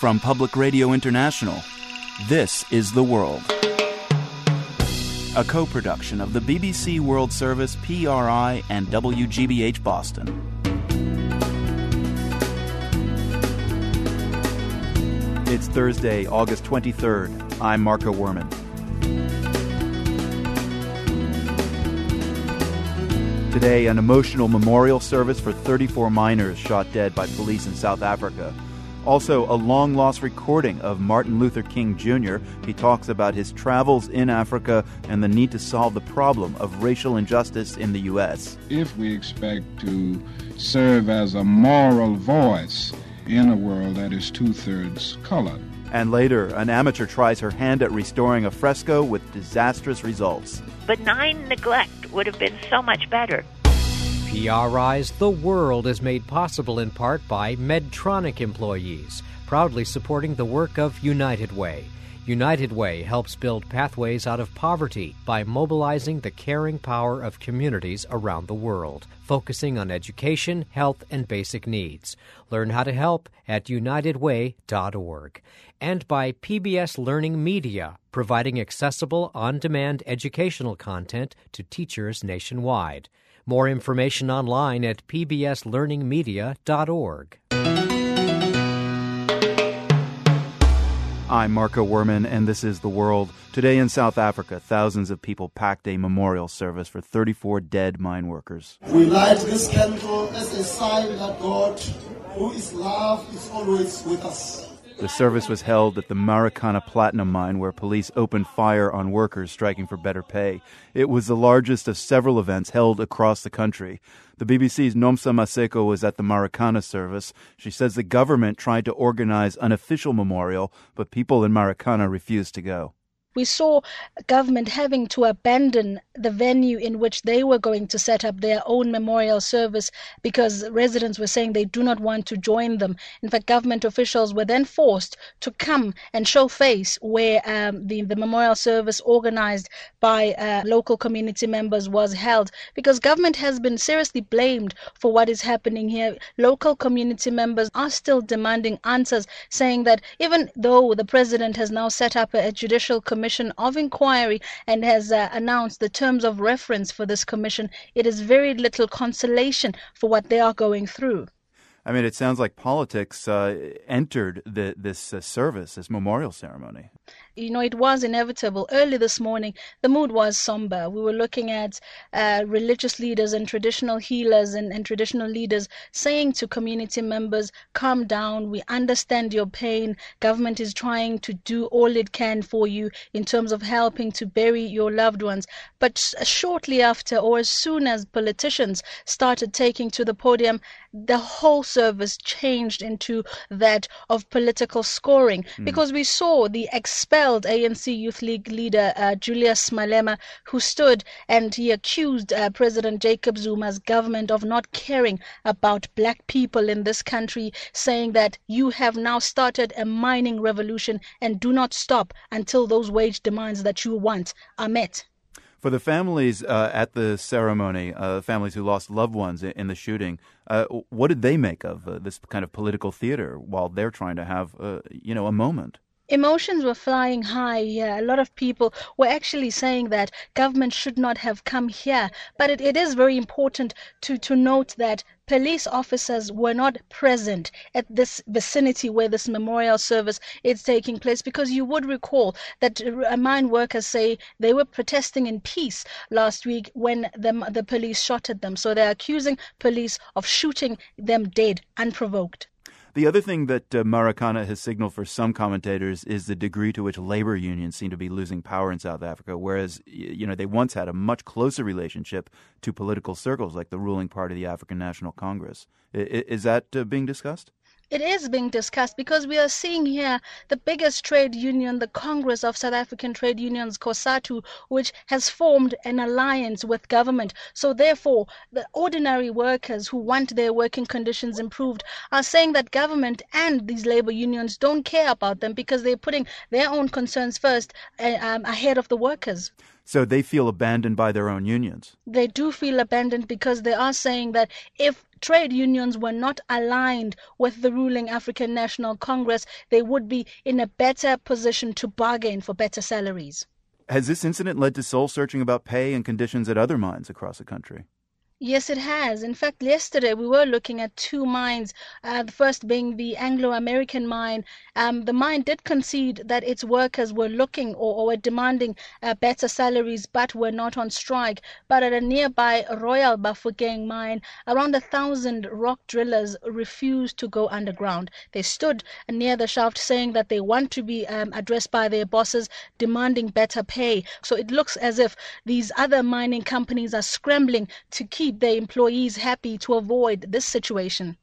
From Public Radio International, this is The World. A co production of the BBC World Service, PRI, and WGBH Boston. It's Thursday, August 23rd. I'm Marco Werman. Today, an emotional memorial service for 34 miners shot dead by police in South Africa. Also, a long lost recording of Martin Luther King Jr. He talks about his travels in Africa and the need to solve the problem of racial injustice in the U.S. If we expect to serve as a moral voice in a world that is two thirds colored, and later, an amateur tries her hand at restoring a fresco with disastrous results. Benign neglect would have been so much better. PRI's The World is made possible in part by Medtronic employees, proudly supporting the work of United Way. United Way helps build pathways out of poverty by mobilizing the caring power of communities around the world, focusing on education, health, and basic needs. Learn how to help at unitedway.org. And by PBS Learning Media, providing accessible, on demand educational content to teachers nationwide. More information online at pbslearningmedia.org. I'm Marco Werman, and this is The World. Today in South Africa, thousands of people packed a memorial service for 34 dead mine workers. We light this candle as a sign that God, who is love, is always with us. The service was held at the Marikana Platinum Mine, where police opened fire on workers striking for better pay. It was the largest of several events held across the country. The BBC's Nomsa Maseko was at the Marikana service. She says the government tried to organize an official memorial, but people in Marikana refused to go. We saw government having to abandon the venue in which they were going to set up their own memorial service because residents were saying they do not want to join them. In fact, government officials were then forced to come and show face where um, the, the memorial service organized by uh, local community members was held because government has been seriously blamed for what is happening here. Local community members are still demanding answers, saying that even though the president has now set up a, a judicial commission, commission of inquiry and has uh, announced the terms of reference for this commission, it is very little consolation for what they are going through. I mean, it sounds like politics uh, entered the, this uh, service, this memorial ceremony you know, it was inevitable. Early this morning, the mood was somber. We were looking at uh, religious leaders and traditional healers and, and traditional leaders saying to community members, calm down, we understand your pain. Government is trying to do all it can for you in terms of helping to bury your loved ones. But shortly after, or as soon as politicians started taking to the podium, the whole service changed into that of political scoring mm. because we saw the expel expelled ANC Youth League leader uh, Julius Malema, who stood and he accused uh, President Jacob Zuma's government of not caring about black people in this country, saying that you have now started a mining revolution and do not stop until those wage demands that you want are met. For the families uh, at the ceremony, uh, families who lost loved ones in, the shooting, uh, what did they make of uh, this kind of political theater while they're trying to have, uh, you know, a moment? Emotions were flying high here. A lot of people were actually saying that government should not have come here. But it, it is very important to, to note that police officers were not present at this vicinity where this memorial service is taking place because you would recall that mine workers say they were protesting in peace last week when the, the police shot at them. So they're accusing police of shooting them dead unprovoked. The other thing that uh, has signaled for some commentators is the degree to which labor unions seem to be losing power in South Africa, whereas you know they once had a much closer relationship to political circles like the ruling party, of the African National Congress. I- is that uh, being discussed? It is being discussed because we are seeing here the biggest trade union, the Congress of South African Trade Unions, COSATU, which has formed an alliance with government. So therefore, the ordinary workers who want their working conditions improved are saying that government and these labor unions don't care about them because they're putting their own concerns first uh, um, ahead of the workers. So they feel abandoned by their own unions. They do feel abandoned because they are saying that if trade unions were not aligned with the ruling African National Congress, they would be in a better position to bargain for better salaries. Has this incident led to soul searching about pay and conditions at other mines across the country? Yes, it has. In fact, yesterday we were looking at two mines. Uh, the first being the Anglo American mine. Um, the mine did concede that its workers were looking or, or were demanding uh, better salaries but were not on strike. But at a nearby Royal Bafokeng mine, around a thousand rock drillers refused to go underground. They stood near the shaft saying that they want to be um, addressed by their bosses, demanding better pay. So it looks as if these other mining companies are scrambling to keep keep their employees happy to avoid this situation.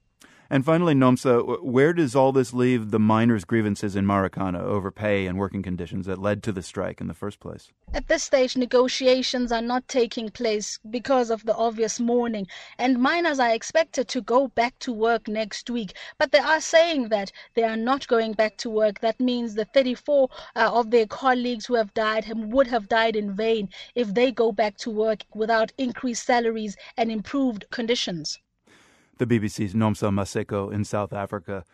And finally, Nomsa, where does all this leave the miners' grievances in Marikana over pay and working conditions that led to the strike in the first place? At this stage, negotiations are not taking place because of the obvious mourning, and miners are expected to go back to work next week. But they are saying that they are not going back to work. That means the 34 uh, of their colleagues who have died would have died in vain if they go back to work without increased salaries and improved conditions the BBC's Nomsa Maseko in South Africa.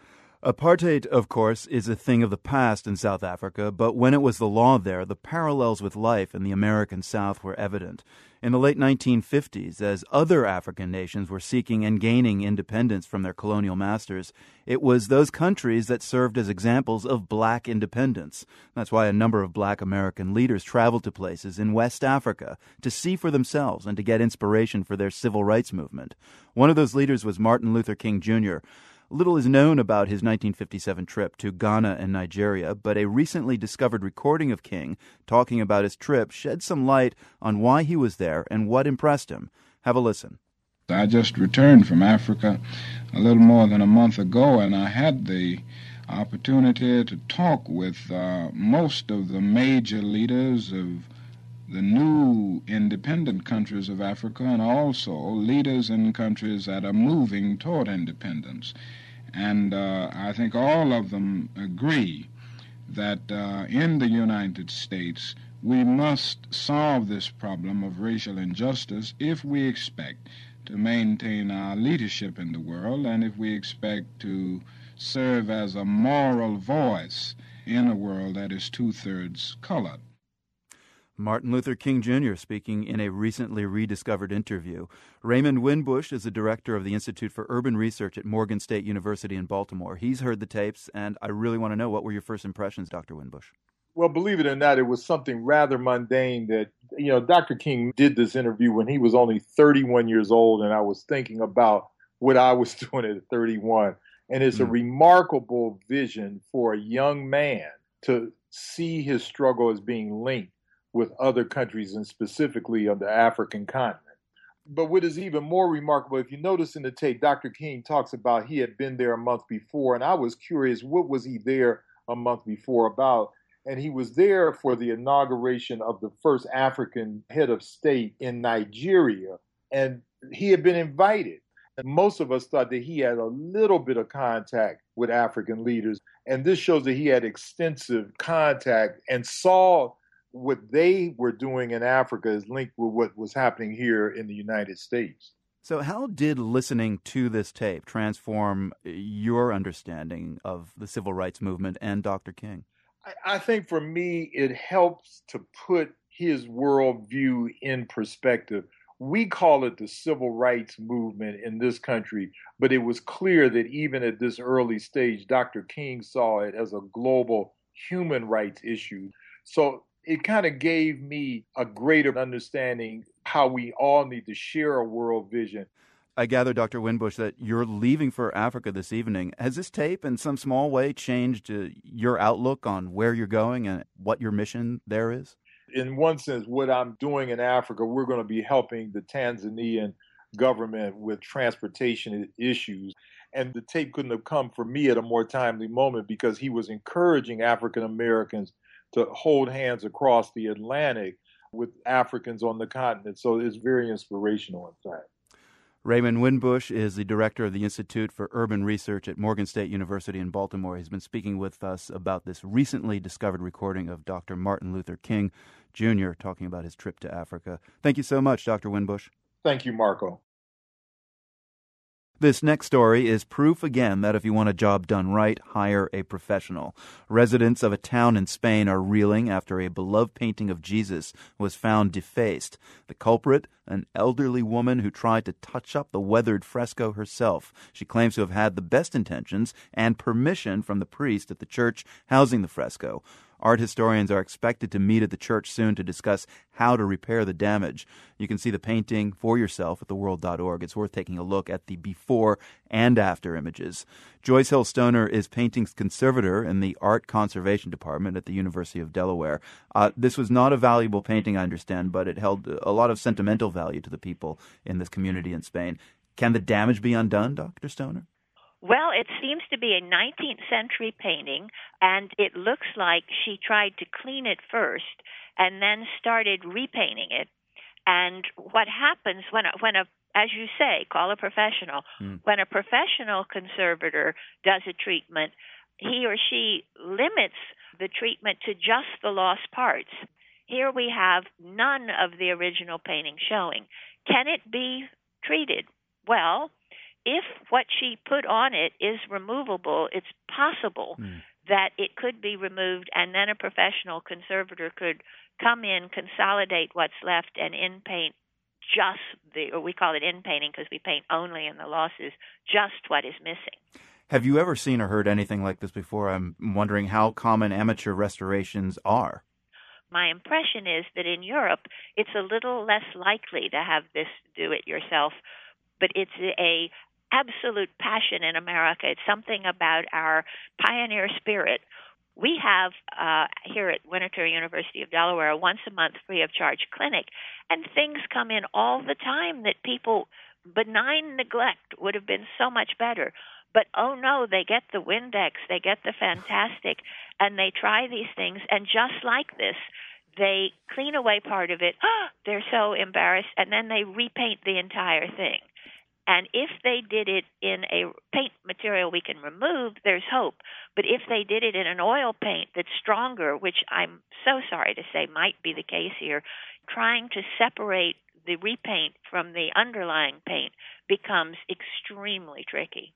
Apartheid, of course, is a thing of the past in South Africa, but when it was the law there, the parallels with life in the American South were evident. In the late 1950s, as other African nations were seeking and gaining independence from their colonial masters, it was those countries that served as examples of black independence. That's why a number of black American leaders traveled to places in West Africa to see for themselves and to get inspiration for their civil rights movement. One of those leaders was Martin Luther King Jr. Little is known about his 1957 trip to Ghana and Nigeria, but a recently discovered recording of King talking about his trip shed some light on why he was there and what impressed him. Have a listen. I just returned from Africa a little more than a month ago, and I had the opportunity to talk with uh, most of the major leaders of the new independent countries of Africa and also leaders in countries that are moving toward independence. And uh, I think all of them agree that uh, in the United States we must solve this problem of racial injustice if we expect to maintain our leadership in the world and if we expect to serve as a moral voice in a world that is two thirds colored. Martin Luther King Jr. speaking in a recently rediscovered interview. Raymond Winbush is the director of the Institute for Urban Research at Morgan State University in Baltimore. He's heard the tapes, and I really want to know what were your first impressions, Dr. Winbush? Well, believe it or not, it was something rather mundane that, you know, Dr. King did this interview when he was only 31 years old, and I was thinking about what I was doing at 31. And it's mm. a remarkable vision for a young man to see his struggle as being linked with other countries and specifically on the African continent. But what is even more remarkable, if you notice in the tape, Dr. King talks about he had been there a month before, and I was curious, what was he there a month before about? And he was there for the inauguration of the first African head of state in Nigeria, and he had been invited. And most of us thought that he had a little bit of contact with African leaders. And this shows that he had extensive contact and saw what they were doing in Africa is linked with what was happening here in the United States. So, how did listening to this tape transform uh, your understanding of the civil rights movement and Dr. King? I, I think for me, it helps to put his worldview in perspective. We call it the civil rights movement in this country, but it was clear that even at this early stage, Dr. King saw it as a global human rights issue. So it kind of gave me a greater understanding how we all need to share a world vision. I gather, Dr. Winbush, that you're leaving for Africa this evening. Has this tape, in some small way, changed uh, your outlook on where you're going and what your mission there is? In one sense, what I'm doing in Africa, we're going to be helping the Tanzanian government with transportation issues. And the tape couldn't have come for me at a more timely moment because he was encouraging African Americans to hold hands across the Atlantic with Africans on the continent. So it's very inspirational, in fact. Raymond Winbush is the director of the Institute for Urban Research at Morgan State University in Baltimore. He's been speaking with us about this recently discovered recording of Dr. Martin Luther King Jr. talking about his trip to Africa. Thank you so much, Dr. Winbush. Thank you, Marco. This next story is proof again that if you want a job done right, hire a professional. Residents of a town in Spain are reeling after a beloved painting of Jesus was found defaced. The culprit, an elderly woman who tried to touch up the weathered fresco herself. She claims to have had the best intentions and permission from the priest at the church housing the fresco. Art historians are expected to meet at the church soon to discuss how to repair the damage. You can see the painting for yourself at theworld.org. It's worth taking a look at the before and after images. Joyce Hill Stoner is paintings conservator in the Art Conservation Department at the University of Delaware. Uh, this was not a valuable painting, I understand, but it held a lot of sentimental value to the people in this community in Spain. Can the damage be undone, Dr. Stoner? Well, it seems to be a 19th century painting, and it looks like she tried to clean it first and then started repainting it. And what happens when a, when a as you say, call a professional. Mm. When a professional conservator does a treatment, he or she limits the treatment to just the lost parts. Here we have none of the original painting showing. Can it be treated? Well, if what she put on it is removable, it's possible mm. that it could be removed and then a professional conservator could come in, consolidate what's left, and in paint just the, or we call it in painting because we paint only in the losses, just what is missing. Have you ever seen or heard anything like this before? I'm wondering how common amateur restorations are. My impression is that in Europe, it's a little less likely to have this do it yourself, but it's a absolute passion in America. It's something about our pioneer spirit. We have uh, here at Winterthur University of Delaware a once a month free of charge clinic, and things come in all the time that people benign neglect would have been so much better. But oh no, they get the Windex, they get the Fantastik, and they try these things, and just like this, they clean away part of it. they're so embarrassed, and then they repaint the entire thing. And if they did it in a paint material we can remove, there's hope. But if they did it in an oil paint that's stronger, which I'm so sorry to say might be the case here, trying to separate the repaint from the underlying paint becomes extremely tricky.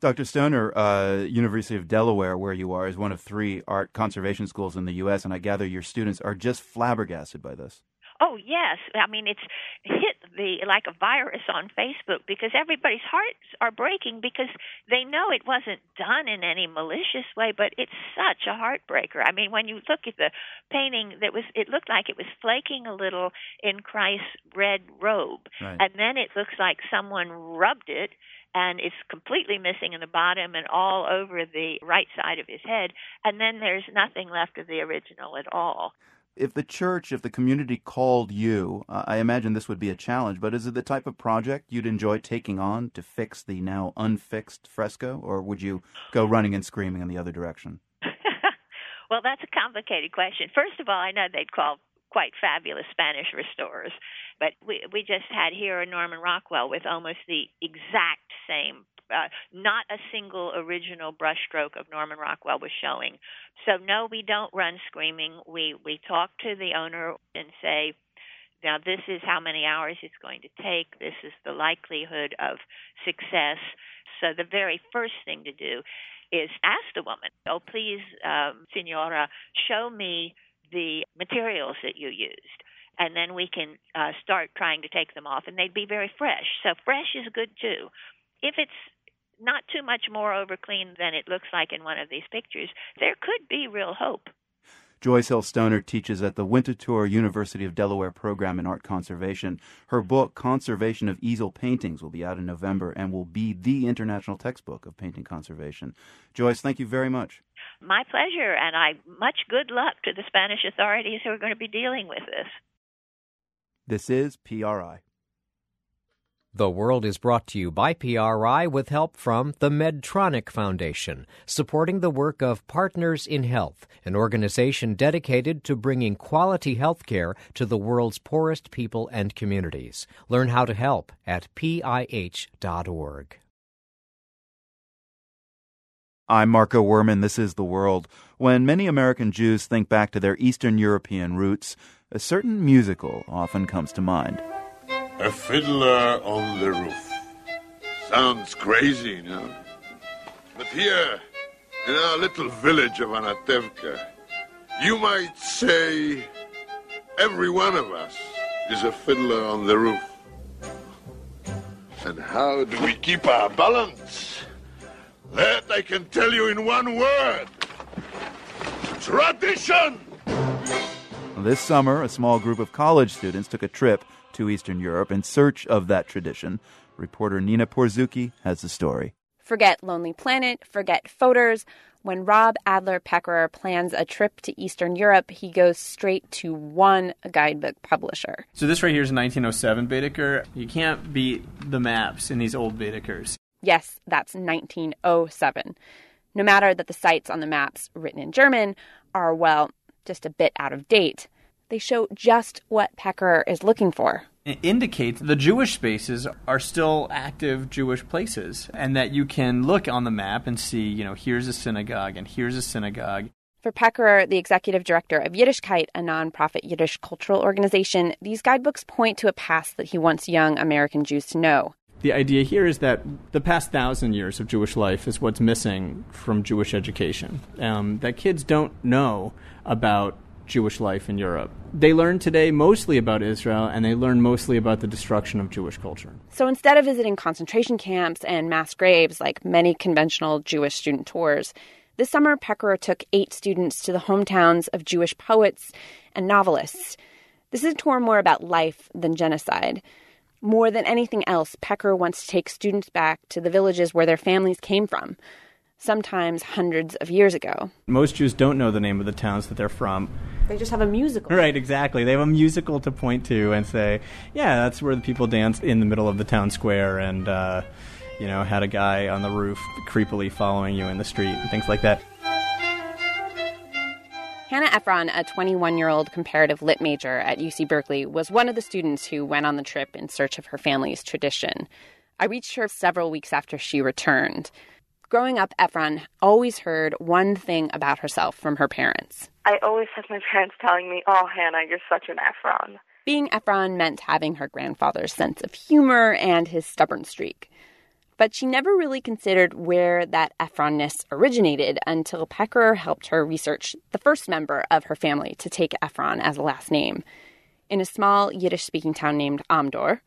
Dr. Stoner, uh, University of Delaware, where you are, is one of three art conservation schools in the U.S., and I gather your students are just flabbergasted by this. Oh yes, I mean it's hit the like a virus on Facebook because everybody's hearts are breaking because they know it wasn't done in any malicious way, but it's such a heartbreaker. I mean, when you look at the painting, that was it looked like it was flaking a little in Christ's red robe, right. and then it looks like someone rubbed it and it's completely missing in the bottom and all over the right side of his head, and then there's nothing left of the original at all if the church, if the community called you, uh, I imagine this would be a challenge, but is it the type of project you'd enjoy taking on to fix the now unfixed fresco, or would you go running and screaming in the other direction? well, that's a complicated question. First of all, I know they'd call quite fabulous Spanish restorers, but we we just had here in Norman Rockwell with almost the exact same uh, not a single original brushstroke of Norman Rockwell was showing. So no, we don't run screaming. We we talk to the owner and say, now this is how many hours it's going to take. This is the likelihood of success. So the very first thing to do is ask the woman, oh please, um, show me the materials that you used and then we can uh, start trying to take them off, and they'd be very fresh. So fresh is good too. If it's not too much more over clean than it looks like in one of these pictures, there could be real hope. Joyce Hill Stoner teaches at the Winterthur University of Delaware program in art conservation. Her book, Conservation of Easel Paintings, will be out in November and will be the international textbook of painting conservation. Joyce, thank you very much. My pleasure, and I much good luck to the Spanish authorities who are going to be dealing with this. This is PRI. The World is brought to you by PRI with help from the Medtronic Foundation, supporting the work of Partners in Health, an organization dedicated to bringing quality health care to the world's poorest people and communities. Learn how to help at pih.org. I'm Marco Werman. This is The World. When many American Jews think back to their Eastern European roots, a certain musical often comes to mind. A fiddler on the roof. Sounds crazy, no? But here, in our little village of Anatevka, you might say every one of us is a fiddler on the roof. And how do we keep our balance? That I can tell you in one word. Tradition! This summer, a small group of college students took a trip to Eastern Europe in search of that tradition. Reporter Nina Porzuki has the story. Forget Lonely Planet, forget Fodor's. When Rob Adler Peckerar plans a trip to Eastern Europe, he goes straight to one guidebook publisher. So this right here is 1907 Baedeker. You can't beat the maps in these old Baedekers. Yes, that's 1907. No matter that the sites on the maps written in German are, well, just a bit out of date, they show just what Peckerar is looking for. It indicates the Jewish spaces are still active Jewish places and that you can look on the map and see, you know, here's a synagogue and here's a synagogue. For Peckerar, the executive director of Yiddishkayt, a nonprofit Yiddish cultural organization, these guidebooks point to a past that he wants young American Jews to know. The idea here is that the past thousand years of Jewish life is what's missing from Jewish education. Um, that kids don't know about Jewish life in Europe. They learn today mostly about Israel and they learn mostly about the destruction of Jewish culture. So instead of visiting concentration camps and mass graves like many conventional Jewish student tours, this summer Pecker took eight students to the hometowns of Jewish poets and novelists. This is a tour more about life than genocide. More than anything else, Pecker wants to take students back to the villages where their families came from sometimes hundreds of years ago. Most Jews don't know the name of the towns that they're from. They just have a musical. Right, exactly. They have a musical to point to and say, yeah, that's where the people danced in the middle of the town square and, uh, you know, had a guy on the roof creepily following you in the street and things like that. Hannah Efron, a 21 year old comparative lit major at UC Berkeley, was one of the students who went on the trip in search of her family's tradition. I reached her several weeks after she returned. Growing up, Efron always heard one thing about herself from her parents. I always had my parents telling me, Oh, Hannah, you're such an Efron. Being Efron meant having her grandfather's sense of humor and his stubborn streak. But she never really considered where that Efronness originated until Peckerar helped her research the first member of her family to take Efron as a last name. In a small Yiddish speaking town named Amdur,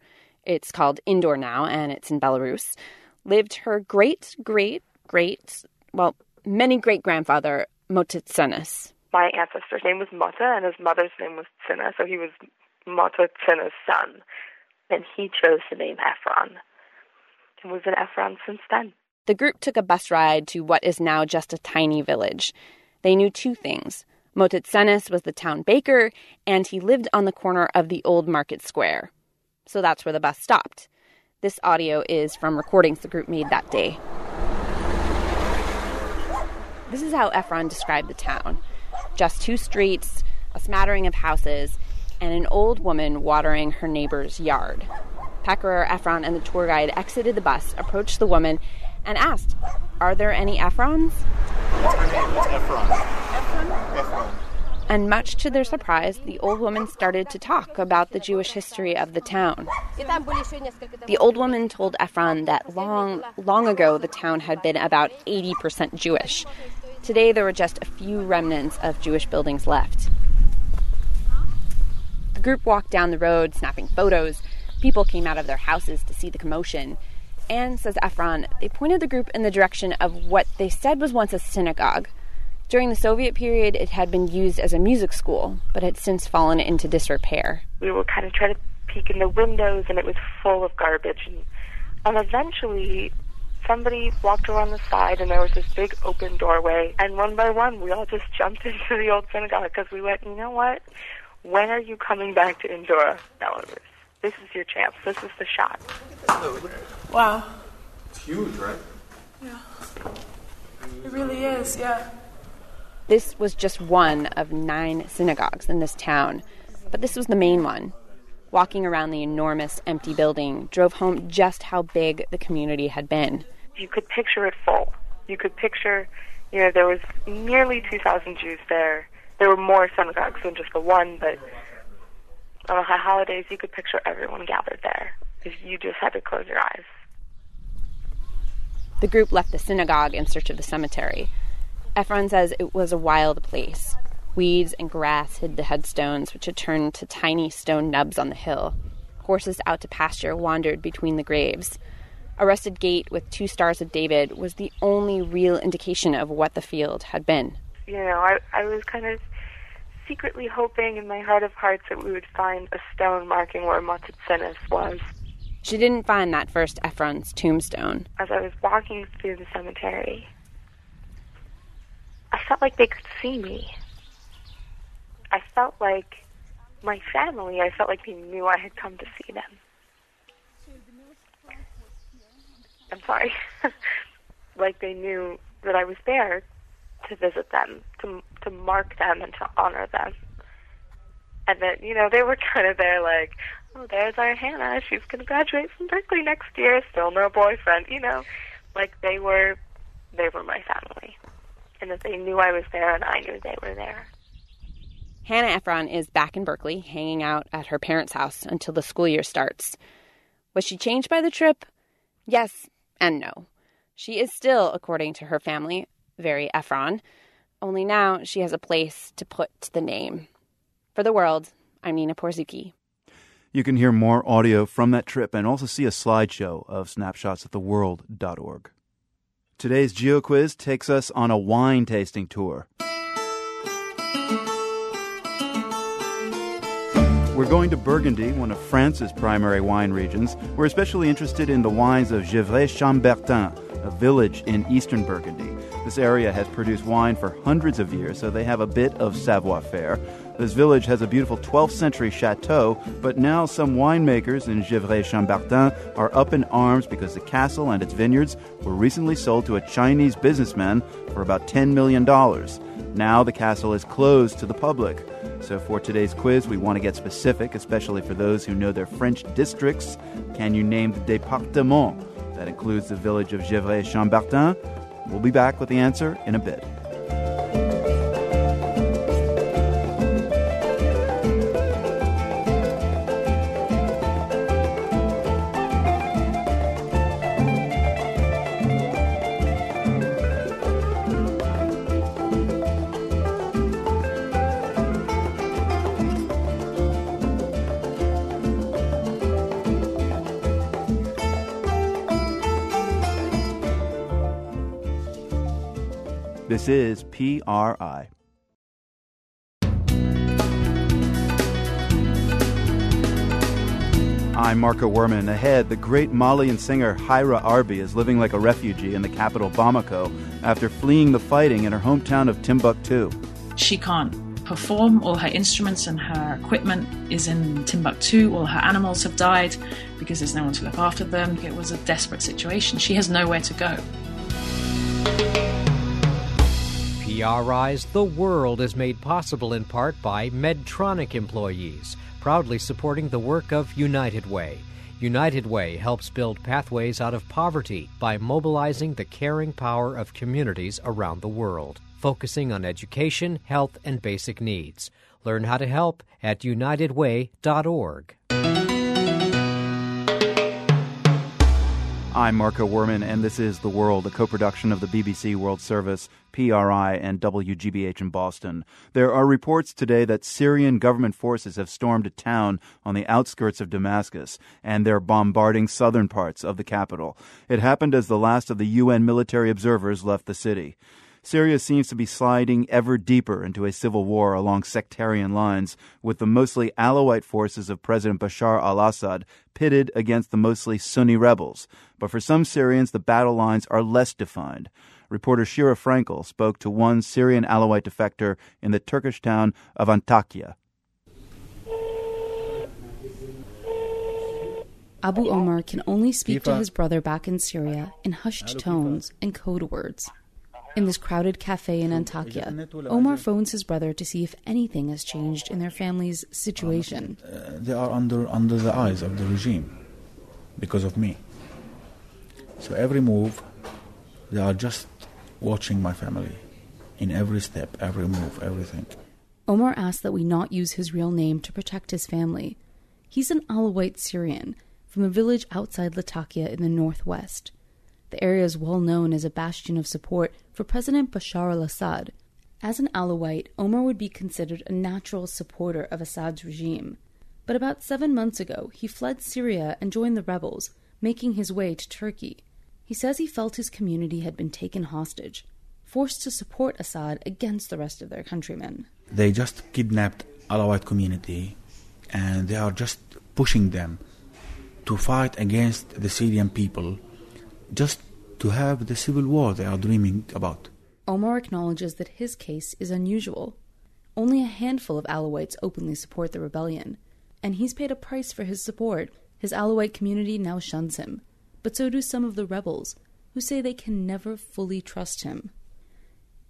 it's called Indura now, and it's in Belarus, lived her great great great, well, many great grandfather, Motitsenes. My ancestor's name was Mota, and his mother's name was Tsina, so he was Motitsenes' son. And he chose the name Ephron and was an Ephron since then. The group took a bus ride to what is now just a tiny village. They knew two things. Motitsenes was the town baker, and he lived on the corner of the old market square. So that's where the bus stopped. This audio is from recordings the group made that day. This is how Efron described the town just two streets, a smattering of houses, and an old woman watering her neighbor's yard. Peckerar, Efron, and the tour guide exited the bus, approached the woman, and asked, Are there any Efrons? What's her name? It's Efron. Efron? Efron. And much to their surprise, the old woman started to talk about the Jewish history of the town. The old woman told Efron that long, long ago the town had been about 80% Jewish. Today there were just a few remnants of Jewish buildings left. The group walked down the road, snapping photos. People came out of their houses to see the commotion. And, says Efron, they pointed the group in the direction of what they said was once a synagogue. During the Soviet period, it had been used as a music school, but had since fallen into disrepair. We were kind of trying to peek in the windows, and it was full of garbage. And, and eventually, somebody walked around the side, and there was this big open doorway. And one by one, we all just jumped into the old synagogue because we went, you know what? When are you coming back to Indura, Belarus? this is your chance. This is the shot. Wow. It's huge, right? Yeah. It really is, yeah. This was just one of nine synagogues in this town, but this was the main one. Walking around the enormous empty building drove home just how big the community had been. You could picture it full. You could picture, you know, there was nearly 2,000 Jews there. There were more synagogues than just the one, but on the high holidays, you could picture everyone gathered there. You just had to close your eyes. The group left the synagogue in search of the cemetery. Efron says it was a wild place. Weeds and grass hid the headstones, which had turned to tiny stone nubs on the hill. Horses out to pasture wandered between the graves. A rusted gate with two stars of David was the only real indication of what the field had been. You know, I, I was kind of secretly hoping in my heart of hearts that we would find a stone marking where Mototsinnis was. She didn't find that first Ephron's tombstone. As I was walking through the cemetery, I felt like they could see me. I felt like my family, I felt like they knew I had come to see them. I'm sorry. like they knew that I was there to visit them, to to mark them and to honor them. And that, you know, they were kind of there like, oh, there's our Hannah. She's going to graduate from Berkeley next year. Still no boyfriend, you know. Like they were, they were my family. And that they knew I was there and I knew they were there. Hannah Efron is back in Berkeley, hanging out at her parents' house until the school year starts. Was she changed by the trip? Yes and no. She is still, according to her family, very Efron, only now she has a place to put the name. For the world, I'm Nina Porzuki. You can hear more audio from that trip and also see a slideshow of snapshots at theworld.org. Today's GeoQuiz takes us on a wine tasting tour. We're going to Burgundy, one of France's primary wine regions. We're especially interested in the wines of Gevrey-Chambertin, a village in eastern Burgundy. This area has produced wine for hundreds of years, so they have a bit of savoir faire. This village has a beautiful 12th century chateau, but now some winemakers in Gevrey-Chambertin are up in arms because the castle and its vineyards were recently sold to a Chinese businessman for about $10 million. Now the castle is closed to the public. So for today's quiz, we want to get specific, especially for those who know their French districts. Can you name the département that includes the village of Gevrey-Chambertin? We'll be back with the answer in a bit. This is PRI. I'm Marco Werman. Ahead, the great Malian singer Khaira Arby is living like a refugee in the capital Bamako after fleeing the fighting in her hometown of Timbuktu. She can't perform. All her instruments and her equipment is in Timbuktu. All her animals have died because there's no one to look after them. It was a desperate situation. She has nowhere to go. PRI's The World is made possible in part by Medtronic employees, proudly supporting the work of United Way. United Way helps build pathways out of poverty by mobilizing the caring power of communities around the world, focusing on education, health, and basic needs. Learn how to help at unitedway.org. I'm Marco Werman, and this is The World, a co production of the BBC World Service, PRI, and WGBH in Boston. There are reports today that Syrian government forces have stormed a town on the outskirts of Damascus, and they're bombarding southern parts of the capital. It happened as the last of the UN military observers left the city. Syria seems to be sliding ever deeper into a civil war along sectarian lines, with the mostly Alawite forces of President Bashar al Assad pitted against the mostly Sunni rebels. But for some Syrians, the battle lines are less defined. Reporter Sheera Frenkel spoke to one Syrian Alawite defector in the Turkish town of Antakya. Abu Omar can only speak to his brother back in Syria in hushed tones and code words. In this crowded cafe in Antakya, Omar phones his brother to see if anything has changed in their family's situation. Uh, they are under under the eyes of the regime because of me. So every move, they are just watching my family in every step, every move, everything. Omar asks that we not use his real name to protect his family. He's an Alawite Syrian from a village outside Latakia in the northwest. The area is well known as a bastion of support for President Bashar al Assad. As an Alawite, Omar would be considered a natural supporter of Assad's regime. But about seven months ago, he fled Syria and joined the rebels, making his way to Turkey. He says he felt his community had been taken hostage, forced to support Assad against the rest of their countrymen. They just kidnapped Alawite community and they are just pushing them to fight against the Syrian people just to have the civil war they are dreaming about. Omar acknowledges that his case is unusual. Only a handful of Alawites openly support the rebellion, and he's paid a price for his support. His Alawite community now shuns him, but so do some of the rebels, who say they can never fully trust him.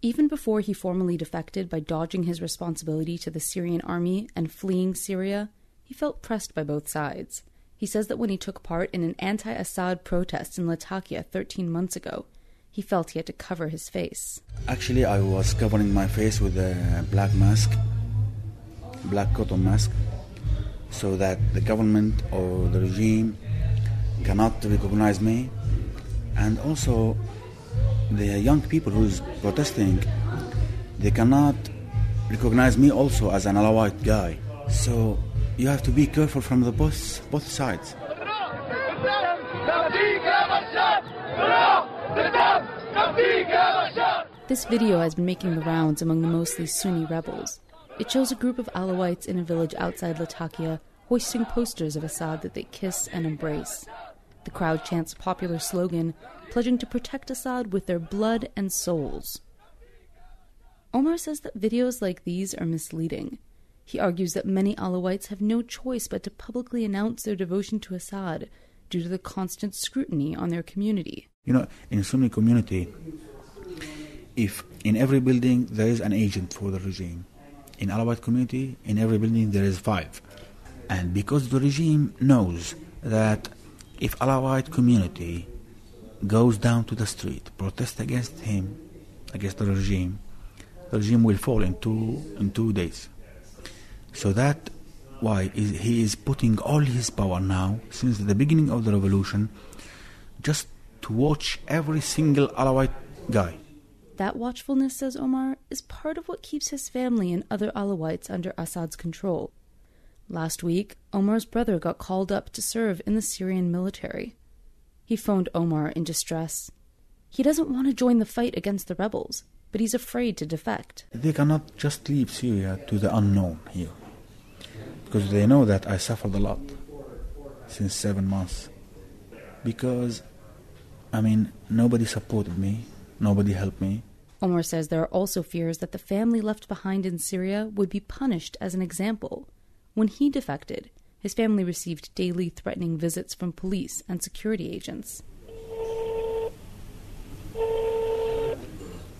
Even before he formally defected by dodging his responsibility to the Syrian army and fleeing Syria, he felt pressed by both sides. He says that when he took part in an anti Assad protest in Latakia 13 months ago, he felt he had to cover his face. Actually, I was covering my face with a black mask, black cotton mask, so that the government or the regime cannot recognize me. And also, the young people who is protesting, they cannot recognize me also as an Alawite guy. So you have to be careful from the both, both sides. This video has been making the rounds among the mostly Sunni rebels. It shows a group of Alawites in a village outside Latakia hoisting posters of Assad that they kiss and embrace. The crowd chants a popular slogan, pledging to protect Assad with their blood and souls. Omar says that videos like these are misleading. He argues that many Alawites have no choice but to publicly announce their devotion to Assad due to the constant scrutiny on their community. You know, in Sunni community, if in every building there is an agent for the regime, in Alawite community, in every building there is five. And because the regime knows that if Alawite community goes down to the street, protest against him, against the regime, the regime will fall in two, in two days. So that why is, he is putting all his power now, since the beginning of the revolution, just to watch every single Alawite guy. That watchfulness, says Omar, is part of what keeps his family and other Alawites under Assad's control. Last week, Omar's brother got called up to serve in the Syrian military. He phoned Omar in distress. He doesn't want to join the fight against the rebels, but he's afraid to defect. They cannot just leave Syria to the unknown here because they know that I suffered a lot since seven months. Because, I mean, nobody supported me, nobody helped me. Omar says there are also fears that the family left behind in Syria would be punished as an example. When he defected, his family received daily threatening visits from police and security agents.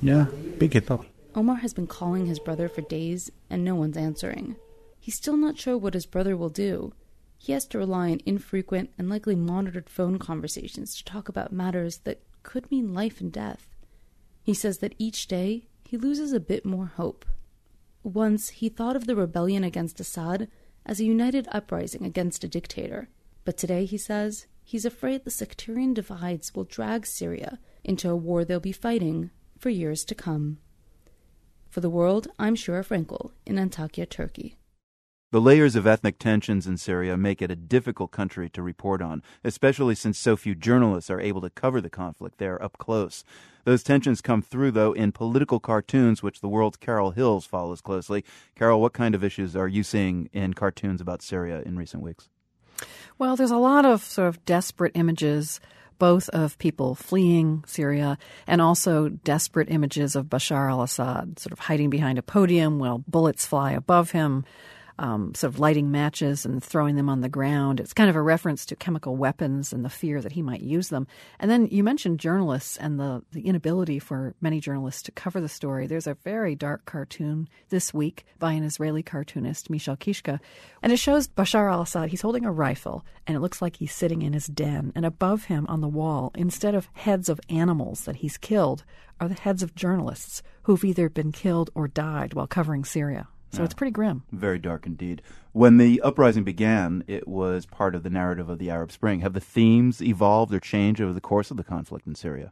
Yeah, pick it up. Omar has been calling his brother for days, and no one's answering. He's still not sure what his brother will do. He has to rely on infrequent and likely monitored phone conversations to talk about matters that could mean life and death. He says that each day he loses a bit more hope. Once he thought of the rebellion against Assad as a united uprising against a dictator. But today, he says, he's afraid the sectarian divides will drag Syria into a war they'll be fighting for years to come. For the world, I'm Sheera Frenkel in Antakya, Turkey. The layers of ethnic tensions in Syria make it a difficult country to report on, especially since so few journalists are able to cover the conflict there up close. Those tensions come through, though, in political cartoons, which the world's Carol Hills follows closely. Carol, what kind of issues are you seeing in cartoons about Syria in recent weeks? Well, there's a lot of sort of desperate images both of people fleeing Syria and also desperate images of Bashar al Assad, sort of hiding behind a podium while bullets fly above him. Um, sort of lighting matches and throwing them on the ground. It's kind of a reference to chemical weapons and the fear that he might use them. And then you mentioned journalists and the, the inability for many journalists to cover the story. There's a very dark cartoon this week by an Israeli cartoonist, Michel Kichka, and it shows Bashar al Assad. He's holding a rifle, and it looks like he's sitting in his den. And above him on the wall, instead of heads of animals that he's killed, are the heads of journalists who've either been killed or died while covering Syria. So yeah. it's pretty grim. Very dark indeed. When the uprising began, it was part of the narrative of the Arab Spring. Have the themes evolved or changed over the course of the conflict in Syria?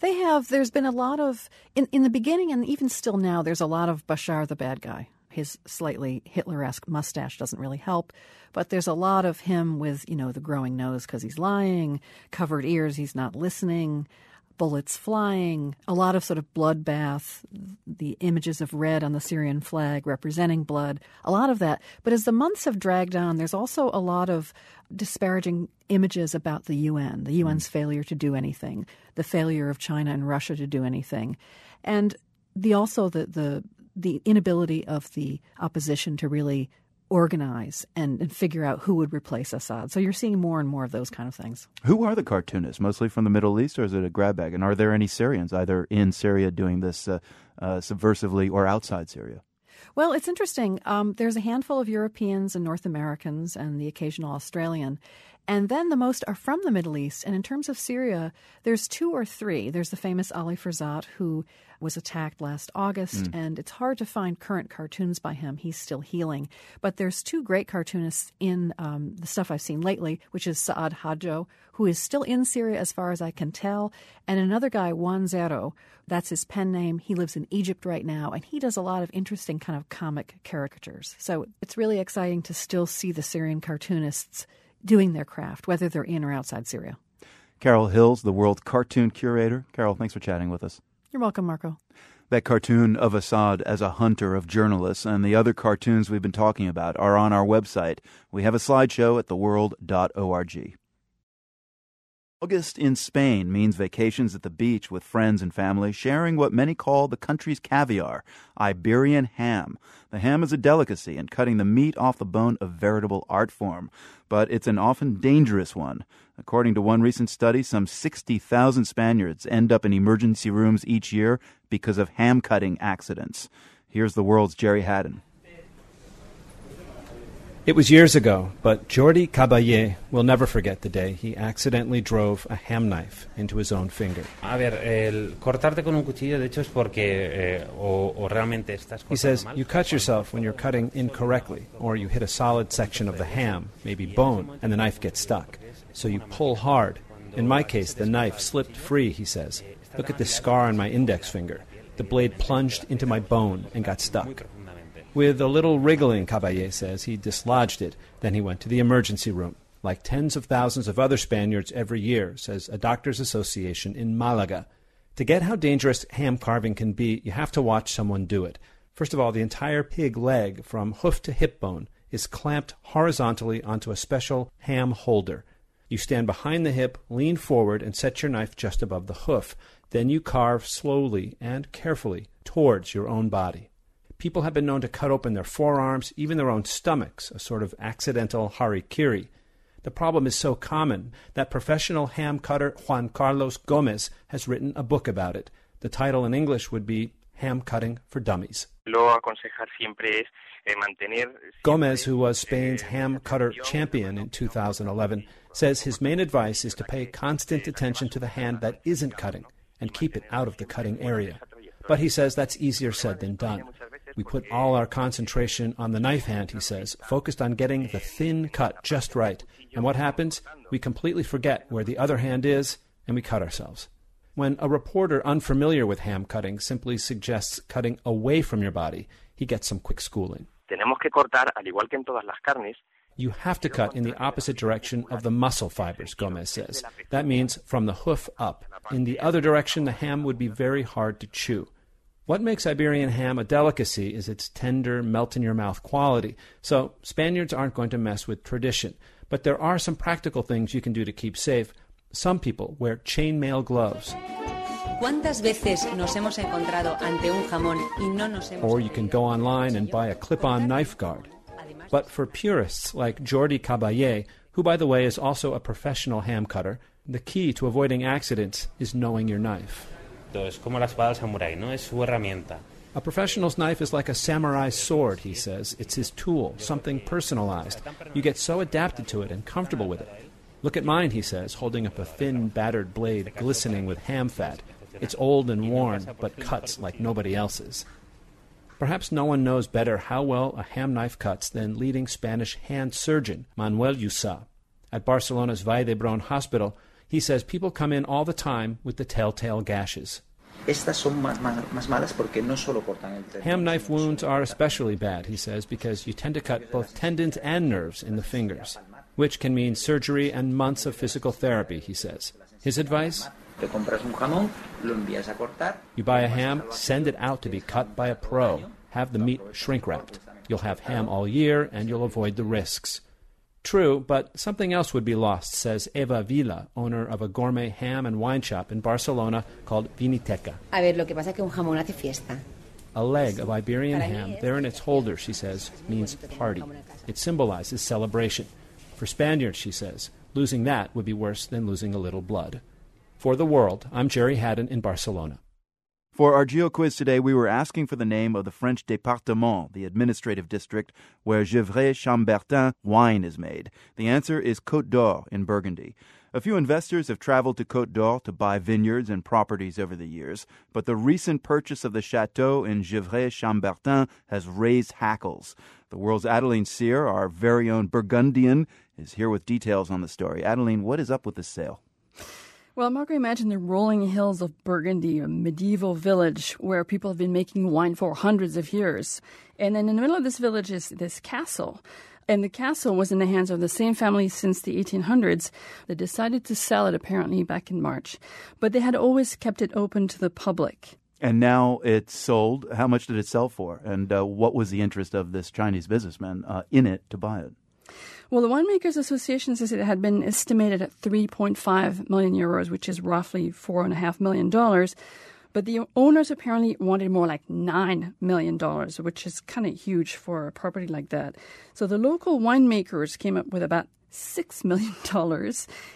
They have. There's been a lot of, in, in the beginning and even still now, there's a lot of Bashar the bad guy. His slightly Hitler esque mustache doesn't really help, but there's a lot of him with, you know, the growing nose because he's lying, covered ears, he's not listening bullets flying, a lot of sort of bloodbath, the images of red on the Syrian flag representing blood, a lot of that. But as the months have dragged on, there's also a lot of disparaging images about the UN, the UN's mm. failure to do anything, the failure of China and Russia to do anything. And the also the the the inability of the opposition to really organize and, and, figure out who would replace Assad. So you're seeing more and more of those kind of things. Who are the cartoonists? Mostly from the Middle East, or is it a grab bag? And are there any Syrians either in Syria doing this uh, uh, subversively or outside Syria? Well, it's interesting. Um, there's a handful of Europeans and North Americans and the occasional Australian. And then the most are from the Middle East. And in terms of Syria, there's two or three. There's the famous Ali Ferzat, who was attacked last August, mm. and it's hard to find current cartoons by him. He's still healing. But there's two great cartoonists in um, the stuff I've seen lately, which is Saad Hajo, who is still in Syria as far as I can tell, and another guy, Juan Zero. That's his pen name. He lives in Egypt right now, and he does a lot of interesting kind of comic caricatures. So it's really exciting to still see the Syrian cartoonists doing their craft, whether they're in or outside Syria. Carol Hills, the World Cartoon Curator. Carol, thanks for chatting with us. You're welcome, Marco. That cartoon of Assad as a hunter of journalists and the other cartoons we've been talking about are on our website. We have a slideshow at theworld.org. August in Spain means vacations at the beach with friends and family, sharing what many call the country's caviar, Iberian ham. The ham is a delicacy, and cutting the meat off the bone a veritable art form. But it's an often dangerous one. According to one recent study, some 60,000 Spaniards end up in emergency rooms each year because of ham cutting accidents. Here's the world's Gerry Hadden. It was years ago, but Jordi Caballé will never forget the day he accidentally drove a ham knife into his own finger. Eh, he says you cut yourself when you're cutting incorrectly, or you hit a solid section of the ham, maybe bone, and the knife gets stuck. So you pull hard. In my case, the knife slipped free, he says. Look at the scar on my index finger. The blade plunged into my bone and got stuck. With a little wriggling, Caballé says, he dislodged it. Then he went to the emergency room, like tens of thousands of other Spaniards every year, says a doctors' association in Malaga. To get how dangerous ham carving can be, you have to watch someone do it. First of all, the entire pig leg, from hoof to hip bone, is clamped horizontally onto a special ham holder. You stand behind the hip, lean forward, and set your knife just above the hoof. Then you carve slowly and carefully towards your own body. People have been known to cut open their forearms, even their own stomachs, a sort of accidental harikiri. The problem is so common that professional ham cutter Juan Carlos Gomez has written a book about it. The title in English would be Ham Cutting for Dummies. Gomez, who was Spain's ham cutter champion in 2011, says his main advice is to pay constant attention to the hand that isn't cutting and keep it out of the cutting area. But he says that's easier said than done. We put all our concentration on the knife hand, he says, focused on getting the thin cut just right. And what happens? We completely forget where the other hand is, and we cut ourselves. When a reporter unfamiliar with ham cutting simply suggests cutting away from your body, he gets some quick schooling. You have to cut in the opposite direction of the muscle fibers, Gomez says. That means from the hoof up. In the other direction, the ham would be very hard to chew. What makes Iberian ham a delicacy is its tender, melt in your mouth quality. So, Spaniards aren't going to mess with tradition. But there are some practical things you can do to keep safe. Some people wear chainmail gloves. Or you can go online and buy a clip on knife guard. But for purists like Jordi Caballé, who, by the way, is also a professional ham cutter, the key to avoiding accidents is knowing your knife. Es como la espada del samurái, ¿no? Es su herramienta. A professional's knife is like a samurai's sword, he says. It's his tool, something personalized. You get so adapted to it and comfortable with it. Look at mine, he says, holding up a thin, battered blade glistening with ham fat. It's old and worn, but cuts like nobody else's. Perhaps no one knows better how well a ham knife cuts than leading Spanish hand surgeon Manuel Llusá. At Barcelona's Vall d'Hebron Hospital, he says people come in all the time with the telltale gashes. Ham knife wounds are especially bad, he says, because you tend to cut both tendons and nerves in the fingers, which can mean surgery and months of physical therapy, he says. His advice? You buy a ham, send it out to be cut by a pro. Have the meat shrink wrapped. You'll have ham all year and you'll avoid the risks. True, but something else would be lost, says Eva Vila, owner of a gourmet ham and wine shop in Barcelona called Viniteca. A ver, lo que pasa es que un jamón hace fiesta. A leg of Iberian ham, there in its holder, she says, means party. It symbolizes celebration. For Spaniards, she says, losing that would be worse than losing a little blood. For the world, I'm Gerry Hadden in Barcelona. For our Geo quiz today, we were asking for the name of the French département, the administrative district where Gevrey Chambertin wine is made. The answer is Côte d'Or in Burgundy. A few investors have traveled to Côte d'Or to buy vineyards and properties over the years, but the recent purchase of the chateau in Gevrey Chambertin has raised hackles. The world's Adeline Sire, our very own Burgundian, is here with details on the story. Adeline, what is up with this sale? Well, Marco, imagine the rolling hills of Burgundy, a medieval village where people have been making wine for hundreds of years. And then in the middle of this village is this castle. And the castle was in the hands of the same family since the 1800s. They decided to sell it apparently back in March. But they had always kept it open to the public. And now it's sold. How much did it sell for? And uh, what was the interest of this Chinese businessman uh, in it to buy it? Well, the Winemakers Association says it had been estimated at 3.5 million euros, which is roughly $4.5 million. But the owners apparently wanted more like $9 million, which is kind of huge for a property like that. So the local winemakers came up with about $6 million,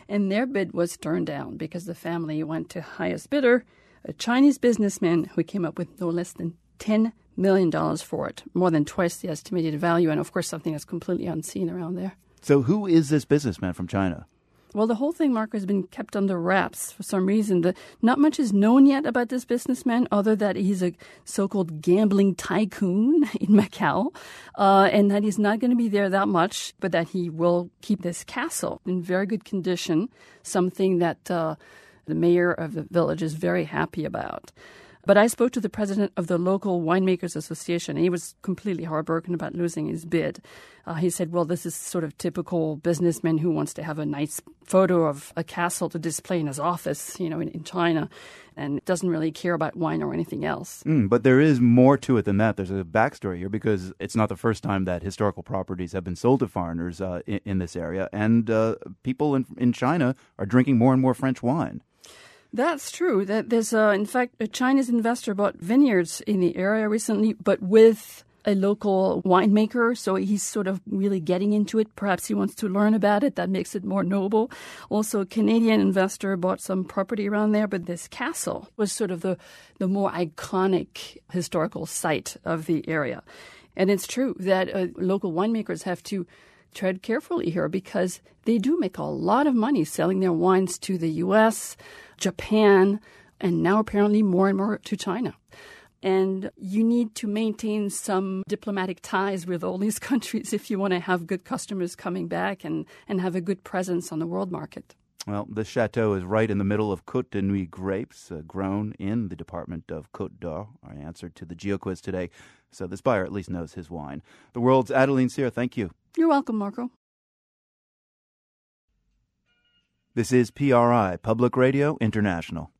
and their bid was turned down because the family went to highest bidder, a Chinese businessman who came up with no less than $10 million for it, more than twice the estimated value, and of course, something that's completely unseen around there. So, who is this businessman from China? Well, the whole thing, Marco, has been kept under wraps for some reason. The, not much is known yet about this businessman, other that he's a so-called gambling tycoon in Macau, uh, and that he's not going to be there that much, but that he will keep this castle in very good condition. Something that uh, the mayor of the village is very happy about. But I spoke to the president of the local winemakers association, and he was completely heartbroken about losing his bid. Uh, he said, "Well, this is sort of typical businessman who wants to have a nice photo of a castle to display in his office, you know, in, in China, and doesn't really care about wine or anything else." Mm, but there is more to it than that. There's a backstory here because it's not the first time that historical properties have been sold to foreigners uh, in, in, this area, and uh, people in, in China are drinking more and more French wine. That's true. That there's, uh, in fact, a Chinese investor bought vineyards in the area recently, but with a local winemaker, so he's sort of really getting into it. Perhaps he wants to learn about it. That makes it more noble. Also, a Canadian investor bought some property around there, but this castle was sort of the, the more iconic historical site of the area. And it's true that uh, local winemakers have to tread carefully here because they do make a lot of money selling their wines to the U.S., Japan, and now apparently more and more to China. And you need to maintain some diplomatic ties with all these countries if you want to have good customers coming back and, and have a good presence on the world market. Well, the chateau is right in the middle of Côte de Nuits grapes, uh, grown in the department of Côte d'Or. Our answer to the Geo quiz today. So this buyer at least knows his wine. The world's Adeline Sire, thank you. You're welcome, Marco. This is PRI, Public Radio International.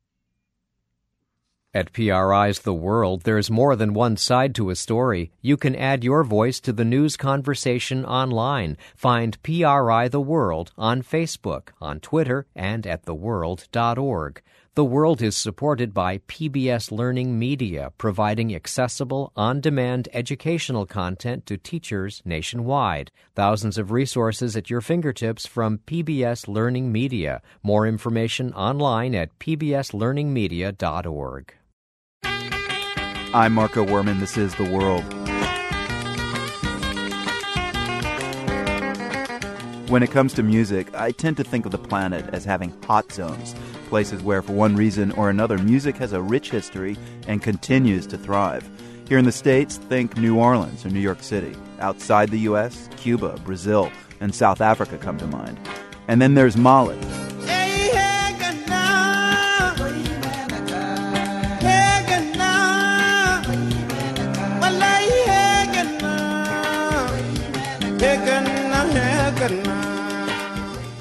At PRI's The World, there's more than one side to a story. You can add your voice to the news conversation online. Find PRI The World on Facebook, on Twitter, and at theworld.org. The World is supported by PBS Learning Media, providing accessible, on demand educational content to teachers nationwide. Thousands of resources at your fingertips from PBS Learning Media. More information online at pbslearningmedia.org. I'm Marco Werman. This is The World. When it comes to music, I tend to think of the planet as having hot zones, places where, for one reason or another, music has a rich history and continues to thrive. Here in the States, think New Orleans or New York City. Outside the U.S., Cuba, Brazil, and South Africa come to mind. And then there's Mali.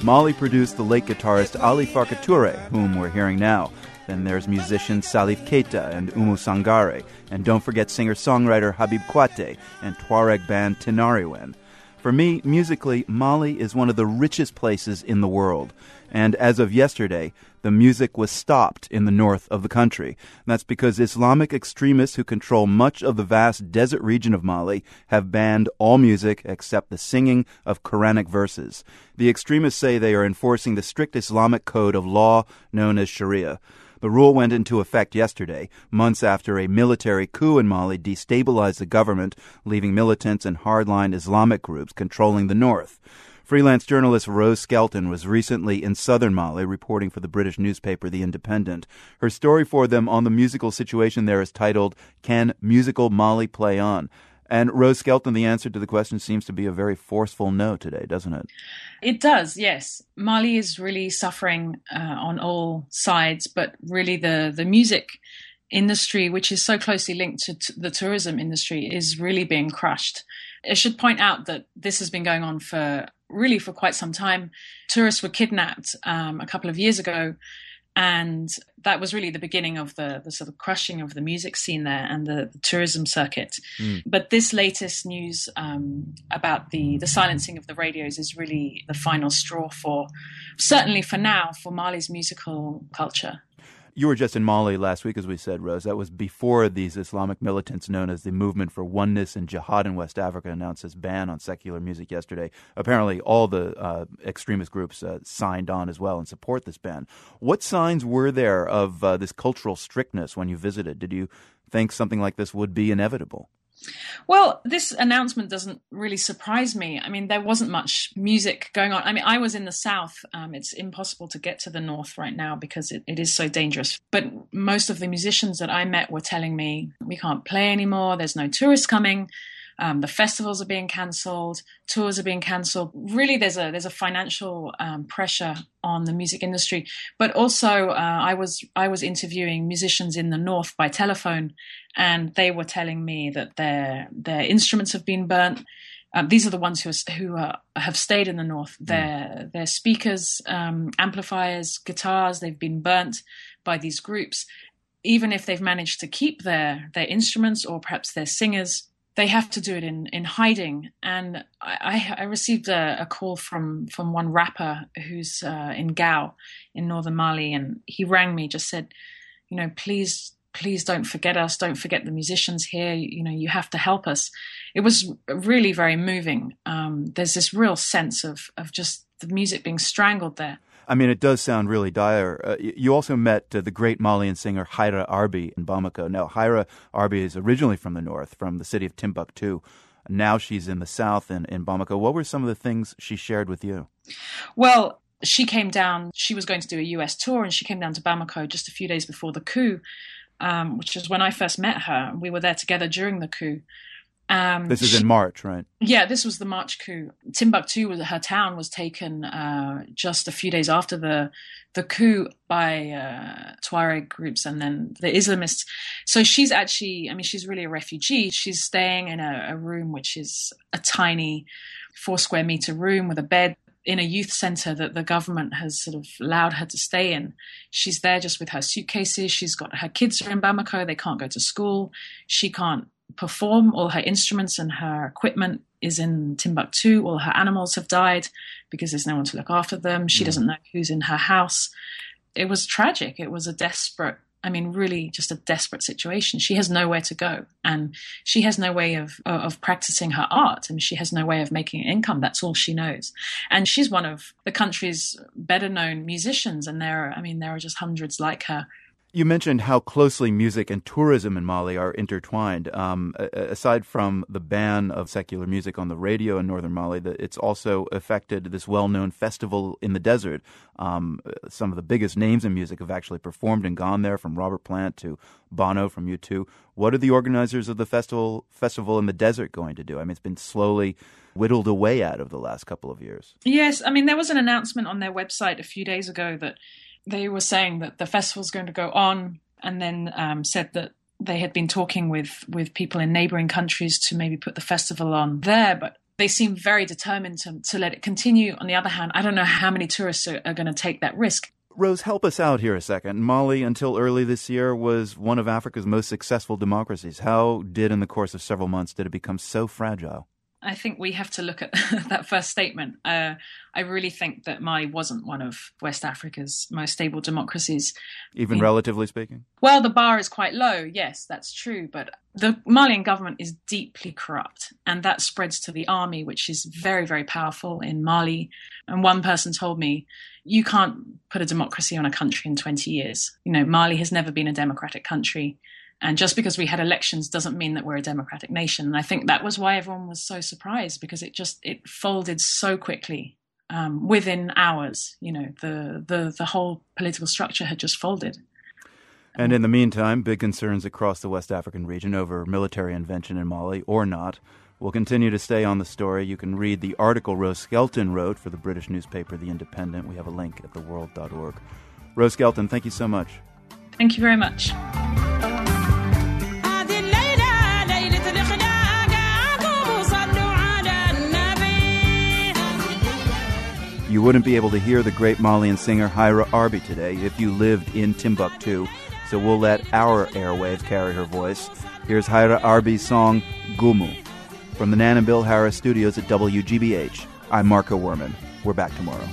Mali produced the late guitarist Ali Farka Touré, whom we're hearing now. Then there's musicians Salif Keita and Oumou Sangaré, and don't forget singer-songwriter Habib Koité and Tuareg band Tinariwen. For me, musically, Mali is one of the richest places in the world. And as of yesterday, the music was stopped in the north of the country. And that's because Islamic extremists who control much of the vast desert region of Mali have banned all music except the singing of Quranic verses. The extremists say they are enforcing the strict Islamic code of law known as Sharia. The rule went into effect yesterday, months after a military coup in Mali destabilized the government, leaving militants and hardline Islamic groups controlling the north. Freelance journalist Rose Skelton was recently in southern Mali reporting for the British newspaper The Independent. Her story for them on the musical situation there is titled, Can Musical Mali Play On? And Rose Skelton, the answer to the question seems to be a very forceful no today, doesn't it? It does, yes. Mali is really suffering uh, on all sides, but really the, the music industry, which is so closely linked to t- the tourism industry, is really being crushed. I should point out that this has been going on for really for quite some time. Tourists were kidnapped um, a couple of years ago, and that was really the beginning of the, the sort of crushing of the music scene there and the, the tourism circuit. Mm. But this latest news um, about the the silencing of the radios is really the final straw for, certainly for now, for Mali's musical culture. You were just in Mali last week, as we said, Rose. That was before these Islamic militants known as the Movement for Oneness and Jihad in West Africa announced its ban on secular music yesterday. Apparently, all the uh, extremist groups uh, signed on as well and support this ban. What signs were there of uh, this cultural strictness when you visited? Did you think something like this would be inevitable? Well, this announcement doesn't really surprise me. I mean, there wasn't much music going on. I mean, I was in the south. Um, it's impossible to get to the north right now because it, it is so dangerous. But most of the musicians that I met were telling me we can't play anymore. There's no tourists coming. Um, the festivals are being cancelled, tours are being cancelled. Really, there's a there's a financial um, pressure on the music industry. But also, uh, I was I was interviewing musicians in the north by telephone, and they were telling me that their their instruments have been burnt. Um, these are the ones who are, who are, have stayed in the north. Mm. Their their speakers, um, amplifiers, guitars, they've been burnt by these groups. Even if they've managed to keep their their instruments or perhaps their singers, they have to do it in, in hiding. And I, I received a, a, call from, from one rapper who's uh, in Gao in northern Mali, and he rang me, just said, you know, please, please don't forget us. Don't forget the musicians here. You, know, you have to help us. It was really very moving. Um, there's this real sense of, of just the music being strangled there. I mean, it does sound really dire. Uh, you also met uh, the great Malian singer Khaira Arby in Bamako. Now, Khaira Arby is originally from the north, from the city of Timbuktu. Now she's in the south in, in Bamako. What were some of the things she shared with you? Well, she came down, she was going to do a US tour, and she came down to Bamako just a few days before the coup, um, which is when I first met her. We were there together during the coup. Um, this is in March, right? Yeah, this was the March coup. Timbuktu, her town, was taken uh, just a few days after the the coup by uh, Tuareg groups and then the Islamists. So she's actually, I mean, she's really a refugee. She's staying in a, a room which is a tiny four square meter room with a bed in a youth center that the government has sort of allowed her to stay in. She's there just with her suitcases. She's got her kids are in Bamako. They can't go to school. She can't perform. All her instruments and her equipment is in Timbuktu. All her animals have died because there's no one to look after them. She mm. doesn't know who's in her house. it was tragic. It was a desperate I mean, really just a desperate situation. She has nowhere to go and she has no way of, of practicing her art. I mean, she has no way of making an income. That's all she knows. And she's one of the country's better known musicians. And there are, I mean, there are just hundreds like her you mentioned how closely music and tourism in Mali are intertwined. Um, aside from the ban of secular music on the radio in northern Mali, it's also affected this well known festival in the desert. Um, some of the biggest names in music have actually performed and gone there, from Robert Plant to Bono from U2. What are the organizers of the festival, festival in the desert going to do? I mean, it's been slowly whittled away at over the last couple of years. Yes, I mean, there was an announcement on their website a few days ago that they were saying that the festival's going to go on, and then um, said that they had been talking with with people in neighboring countries to maybe put the festival on there, but they seem very determined to, to let it continue. On the other hand, I don't know how many tourists are, are going to take that risk. Rose, help us out here a second. Mali, until early this year, was one of Africa's most successful democracies. How did, in the course of several months, did it become so fragile? I think we have to look at that first statement. Uh, I really think that Mali wasn't one of West Africa's most stable democracies. Even relatively speaking? Well, the bar is quite low, yes, that's true. But the Malian government is deeply corrupt, and that spreads to the army, which is very, very powerful in Mali. And one person told me, you can't put a democracy on a country in 20 years. You know, Mali has never been a democratic country. And just because we had elections doesn't mean that we're a democratic nation. And I think that was why everyone was so surprised because it just it folded so quickly um, within hours. You know, the the the whole political structure had just folded. And in the meantime, big concerns across the West African region over military intervention in Mali or not. We'll continue to stay on the story. You can read the article Rose Skelton wrote for the British newspaper The Independent. We have a link at theworld.org. Rose Skelton, thank you so much. Thank you very much. You wouldn't be able to hear the great Malian singer Khaira Arby today if you lived in Timbuktu, so we'll let our airwaves carry her voice. Here's Khaira Arby's song Gumu from the Nan and Bill Harris studios at WGBH. I'm Marco Werman. We're back tomorrow.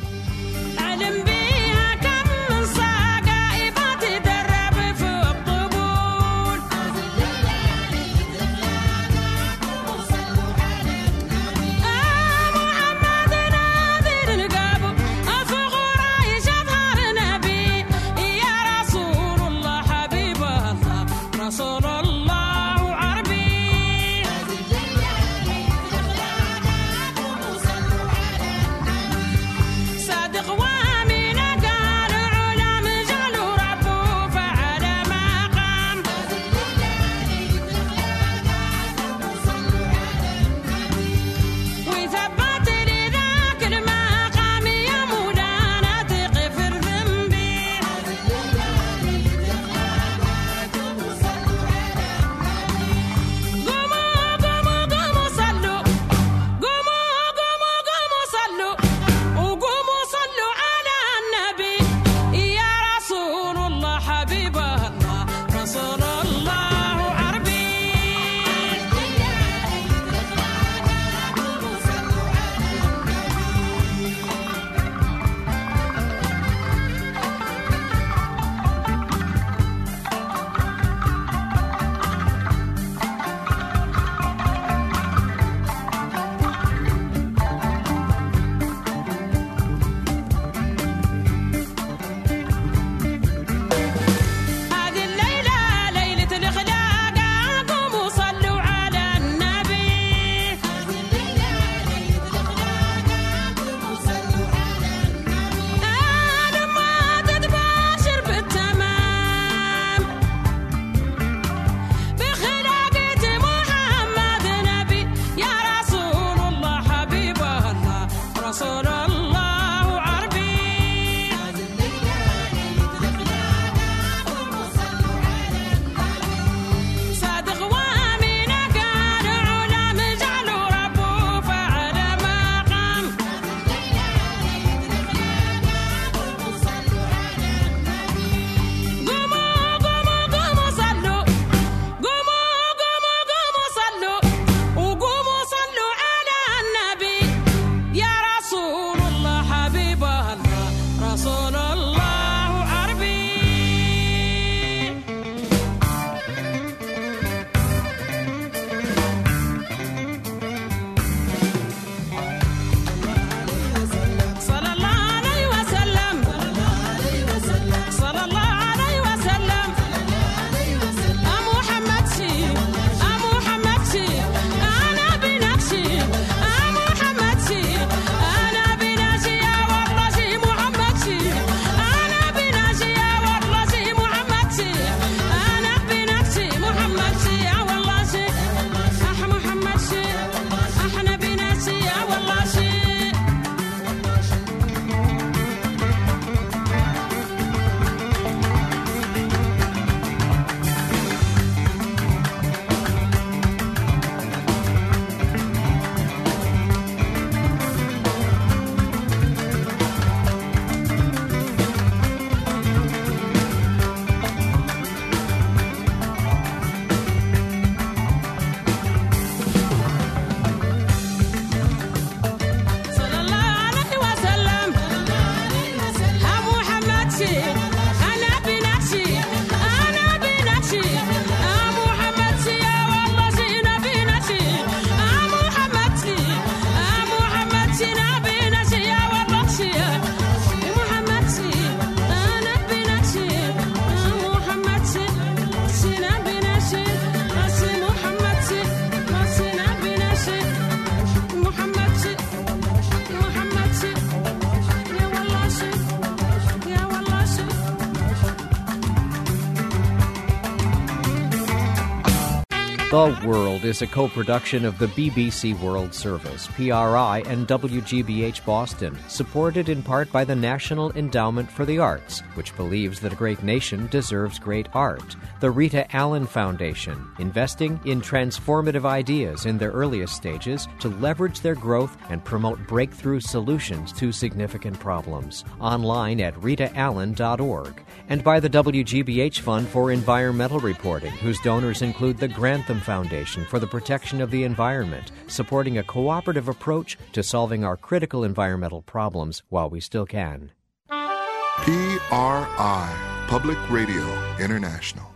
The World is a co production of the BBC World Service, PRI, and WGBH Boston, supported in part by the National Endowment for the Arts, which believes that a great nation deserves great art. The Rita Allen Foundation, investing in transformative ideas in their earliest stages to leverage their growth and promote breakthrough solutions to significant problems. Online at ritaallen.org. And by the WGBH Fund for Environmental Reporting, whose donors include the Grantham Foundation for the Protection of the Environment, supporting a cooperative approach to solving our critical environmental problems while we still can. PRI, Public Radio International.